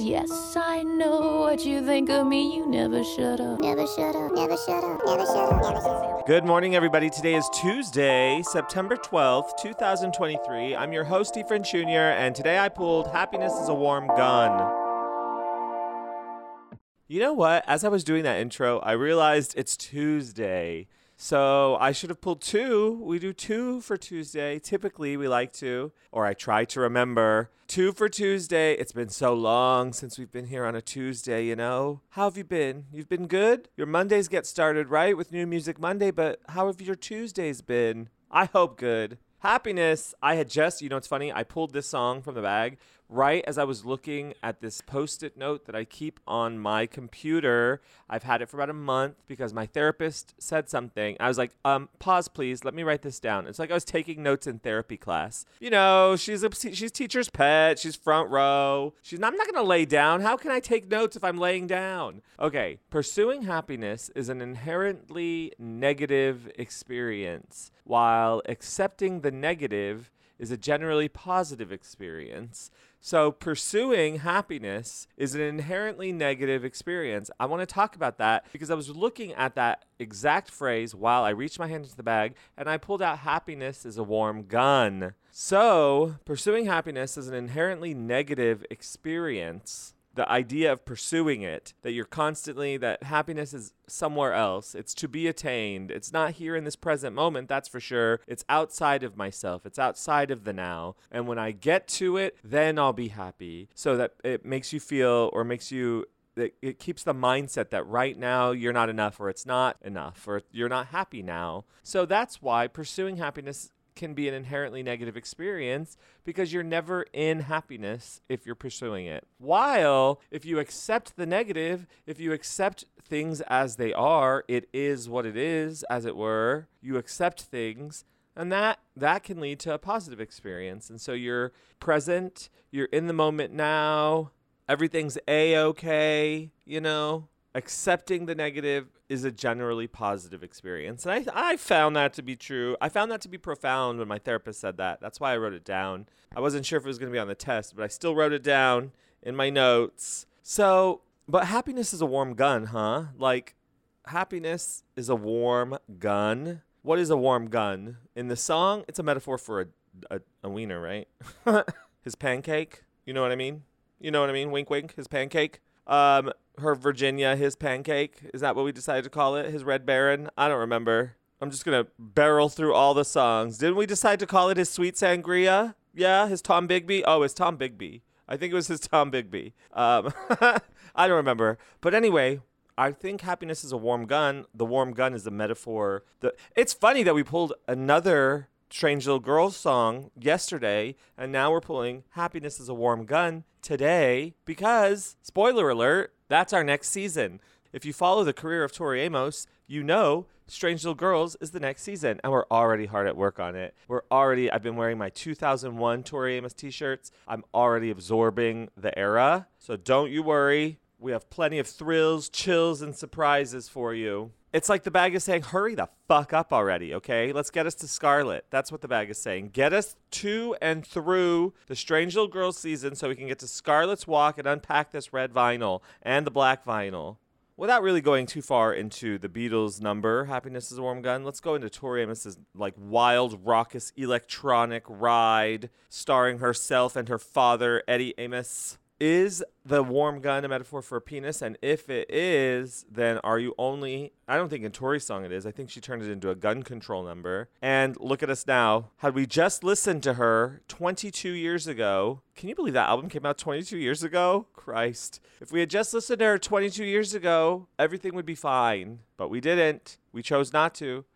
Yes, I know what you think of me. You never shut up. Never shut up, never shut up, never shut up, never shut up. Good morning, everybody. Today is Tuesday, September 12th, 2023. I'm your host, Efren Jr., and today I pulled Happiness is a Warm Gun. You know what? As I was doing that intro, I realized it's Tuesday. So I should have pulled two. We do two for Tuesday. Typically, we like to, or I try to remember, two for Tuesday. It's been so long since we've been here on a Tuesday, you know? How have you been? You've been good? Your Mondays get started, right? With New Music Monday, but how have your Tuesdays been? I hope good. Happiness. I had just, you know, it's funny. I pulled this song from the bag right as I was looking at this post it note that I keep on my computer. I've had it for about a month because my therapist said something. I was like, um, pause, please. Let me write this down. It's like I was taking notes in therapy class. You know, she's a, she's teacher's pet. She's front row. She's not, I'm not going to lay down. How can I take notes if I'm laying down? Okay. Pursuing happiness is an inherently negative experience, while accepting the negative is a generally positive experience. So, pursuing happiness is an inherently negative experience. I want to talk about that because I was looking at that exact phrase while I reached my hand into the bag and I pulled out happiness is a warm gun. So, pursuing happiness is an inherently negative experience the idea of pursuing it that you're constantly that happiness is somewhere else. It's to be attained. It's not here in this present moment that's for sure. It's outside of myself. It's outside of the now. And when i get to it then i'll be happy. So that it makes you feel or makes you it, it keeps the mindset that right now you're not enough or it's not enough or you're not happy now. So that's why pursuing happiness can be an inherently negative experience because you're never in happiness if you're pursuing it. While if you accept the negative, if you accept things as they are, it is what it is, as it were, you accept things and that that can lead to a positive experience. And so you're present, you're in the moment now, everything's a okay, you know, accepting the negative is a generally positive experience. And I, I found that to be true. I found that to be profound when my therapist said that. That's why I wrote it down. I wasn't sure if it was going to be on the test, but I still wrote it down in my notes. So, but happiness is a warm gun, huh? Like, happiness is a warm gun. What is a warm gun? In the song, it's a metaphor for a, a, a wiener, right? his pancake. You know what I mean? You know what I mean? Wink, wink. His pancake. Um, her Virginia, his pancake. Is that what we decided to call it? His Red Baron? I don't remember. I'm just gonna barrel through all the songs. Didn't we decide to call it his Sweet Sangria? Yeah, his Tombigbee. Oh, it's Tombigbee. I think it was his Tombigbee. Um, I don't remember. But anyway, I think happiness is a warm gun. The warm gun is a metaphor. The it's funny that we pulled another Strange Little Girls song yesterday, and now we're pulling Happiness is a Warm Gun today because, spoiler alert, that's our next season. If you follow the career of Tori Amos, you know Strange Little Girls is the next season, and we're already hard at work on it. We're already, I've been wearing my 2001 Tori Amos t shirts. I'm already absorbing the era. So don't you worry. We have plenty of thrills, chills, and surprises for you. It's like the bag is saying, hurry the fuck up already, okay? Let's get us to Scarlet. That's what the bag is saying. Get us to and through the Strange Little Girl season so we can get to Scarlet's Walk and unpack this red vinyl and the black vinyl. Without really going too far into the Beatles number, Happiness is a Warm Gun, let's go into Tori Amos's like wild, raucous, electronic ride starring herself and her father, Eddie Amos. Is the warm gun a metaphor for a penis? And if it is, then are you only. I don't think in Tori's song it is. I think she turned it into a gun control number. And look at us now. Had we just listened to her 22 years ago, can you believe that album came out 22 years ago? Christ. If we had just listened to her 22 years ago, everything would be fine. But we didn't. We chose not to.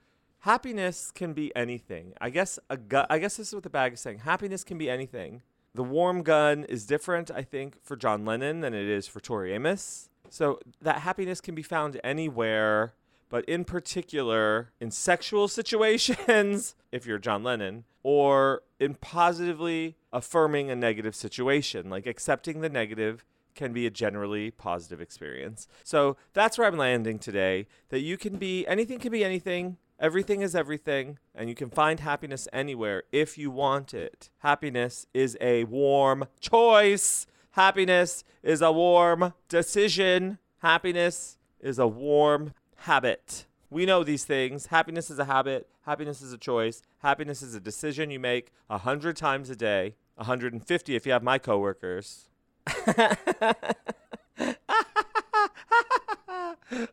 Happiness can be anything. I guess a gu- I guess this is what the bag is saying. Happiness can be anything. The warm gun is different, I think, for John Lennon than it is for Tori Amos. So that happiness can be found anywhere, but in particular in sexual situations, if you're John Lennon, or in positively affirming a negative situation, like accepting the negative can be a generally positive experience. So that's where I'm landing today that you can be anything can be anything Everything is everything, and you can find happiness anywhere if you want it. Happiness is a warm choice. Happiness is a warm decision. Happiness is a warm habit. We know these things. Happiness is a habit. Happiness is a choice. Happiness is a decision you make a hundred times a day. 150 if you have my coworkers.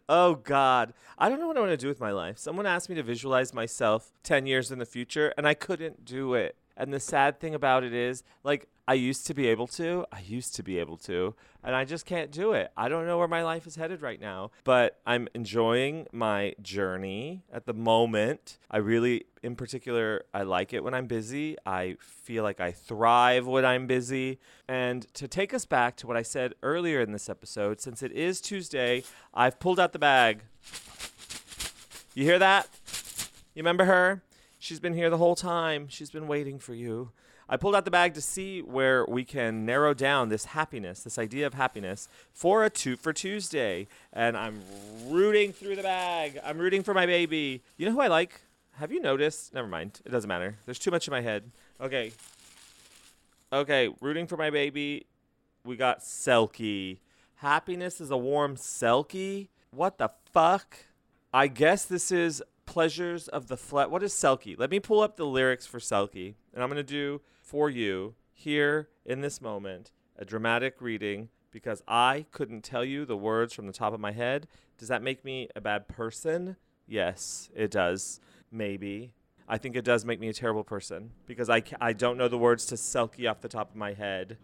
oh God. I don't know what I want to do with my life. Someone asked me to visualize myself 10 years in the future, and I couldn't do it. And the sad thing about it is, like, I used to be able to. I used to be able to. And I just can't do it. I don't know where my life is headed right now. But I'm enjoying my journey at the moment. I really, in particular, I like it when I'm busy. I feel like I thrive when I'm busy. And to take us back to what I said earlier in this episode, since it is Tuesday, I've pulled out the bag. You hear that? You remember her? She's been here the whole time. She's been waiting for you. I pulled out the bag to see where we can narrow down this happiness, this idea of happiness, for a two for Tuesday. And I'm rooting through the bag. I'm rooting for my baby. You know who I like? Have you noticed? Never mind. It doesn't matter. There's too much in my head. Okay. Okay, rooting for my baby. We got Selkie. Happiness is a warm Selkie. What the fuck? I guess this is pleasures of the flesh. What is Selkie? Let me pull up the lyrics for Selkie, and I'm going to do for you here in this moment a dramatic reading because I couldn't tell you the words from the top of my head. Does that make me a bad person? Yes, it does. Maybe. I think it does make me a terrible person because I, I don't know the words to Selkie off the top of my head.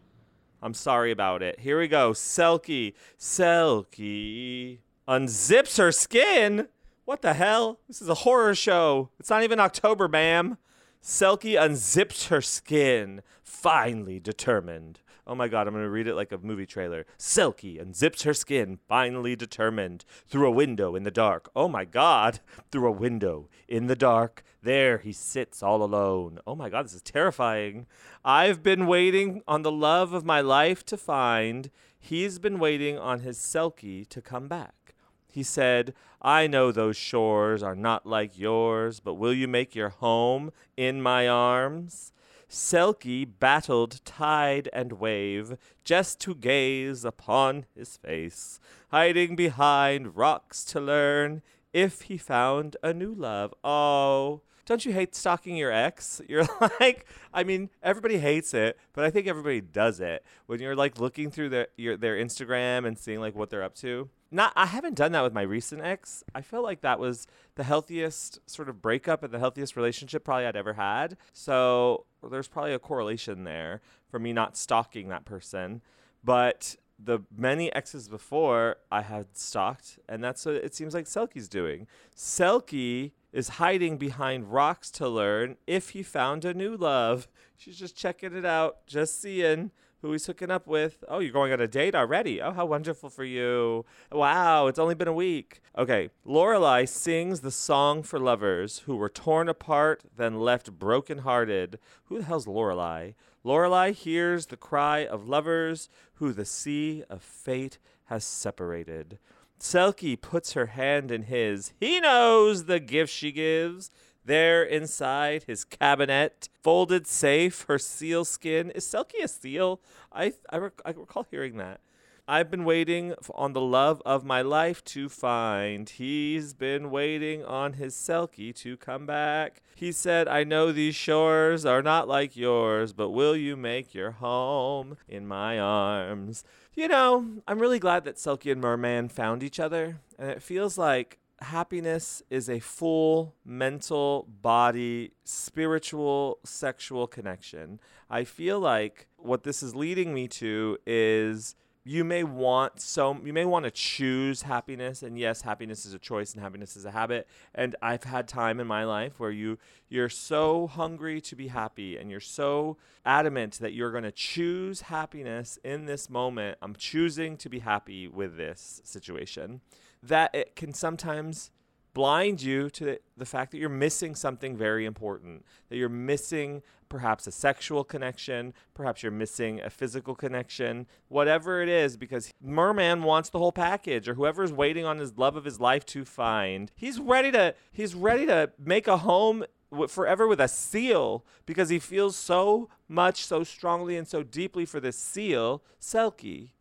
I'm sorry about it. Here we go. Selkie. Selkie unzips her skin. What the hell? This is a horror show. It's not even October, ma'am. Selkie unzips her skin, finally determined. Oh my god, I'm to read it like a movie trailer. Selkie unzips her skin, finally determined, through a window in the dark. Oh my god, through a window in the dark. There he sits all alone. Oh my god, this is terrifying. I've been waiting on the love of my life to find. He's been waiting on his Selkie to come back. He said, I know those shores are not like yours, but will you make your home in my arms? Selkie battled tide and wave just to gaze upon his face, hiding behind rocks to learn if he found a new love. Oh, don't you hate stalking your ex? You're like, I mean, everybody hates it, but I think everybody does it when you're like looking through their your, their Instagram and seeing like what they're up to. Not, I haven't done that with my recent ex. I feel like that was the healthiest sort of breakup and the healthiest relationship probably I'd ever had. So there's probably a correlation there for me not stalking that person. But the many exes before I had stalked, and that's what it seems like Selkie's doing. Selkie is hiding behind rocks to learn if he found a new love. She's just checking it out, just seeing who he's hooking up with. Oh, you're going on a date already. Oh, how wonderful for you. Wow, it's only been a week. Okay, Lorelei sings the song for lovers who were torn apart, then left brokenhearted. Who the hell's Lorelei? Lorelei hears the cry of lovers who the sea of fate has separated. Selkie puts her hand in his. He knows the gift she gives. There inside his cabinet, folded safe, her seal skin. Is Selkie a seal? I, I, rec- I recall hearing that. I've been waiting on the love of my life to find. He's been waiting on his Selkie to come back. He said, I know these shores are not like yours, but will you make your home in my arms? You know, I'm really glad that Selkie and Merman found each other, and it feels like happiness is a full mental, body, spiritual, sexual connection. I feel like what this is leading me to is you may want so you may want to choose happiness and yes happiness is a choice and happiness is a habit and i've had time in my life where you you're so hungry to be happy and you're so adamant that you're going to choose happiness in this moment i'm choosing to be happy with this situation that it can sometimes blind you to the, fact that you're missing something very important, that you're missing perhaps a sexual connection, perhaps you're missing a physical connection, whatever it is, because Merman wants the whole package, or whoever is waiting on his love of his life to find. He's ready to he's ready to make a home forever with a seal because he feels so much, so strongly, and so deeply for this seal, Selkie.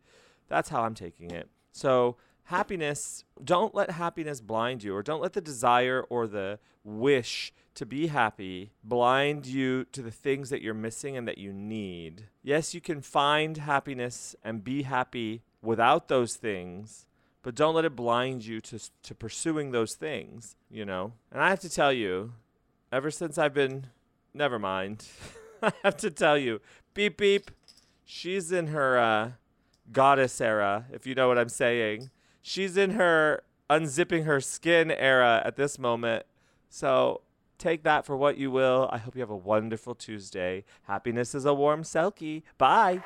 That's how I'm taking it. So, happiness, don't let happiness blind you, or don't let the desire or the wish to be happy blind you to the things that you're missing and that you need. Yes, you can find happiness and be happy without those things, but don't let it blind you to, to pursuing those things, you know? And I have to tell you, ever since I've been, never mind, I have to tell you, beep beep, she's in her uh, goddess era, if you know what I'm saying. She's in her unzipping her skin era at this moment. So take that for what you will. I hope you have a wonderful Tuesday. Happiness is a warm selkie. Bye.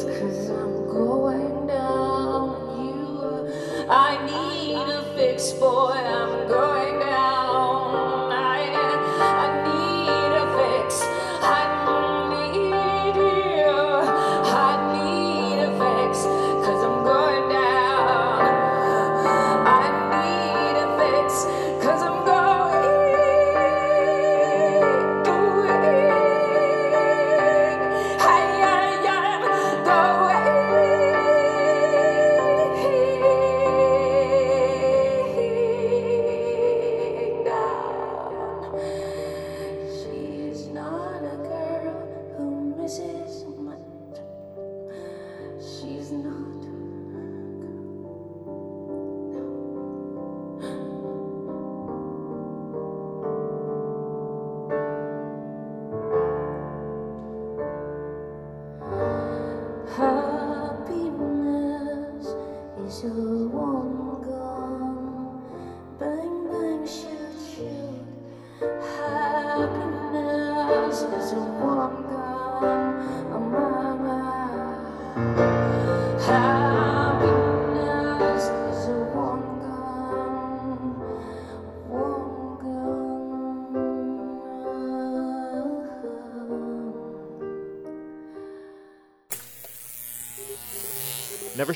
kids.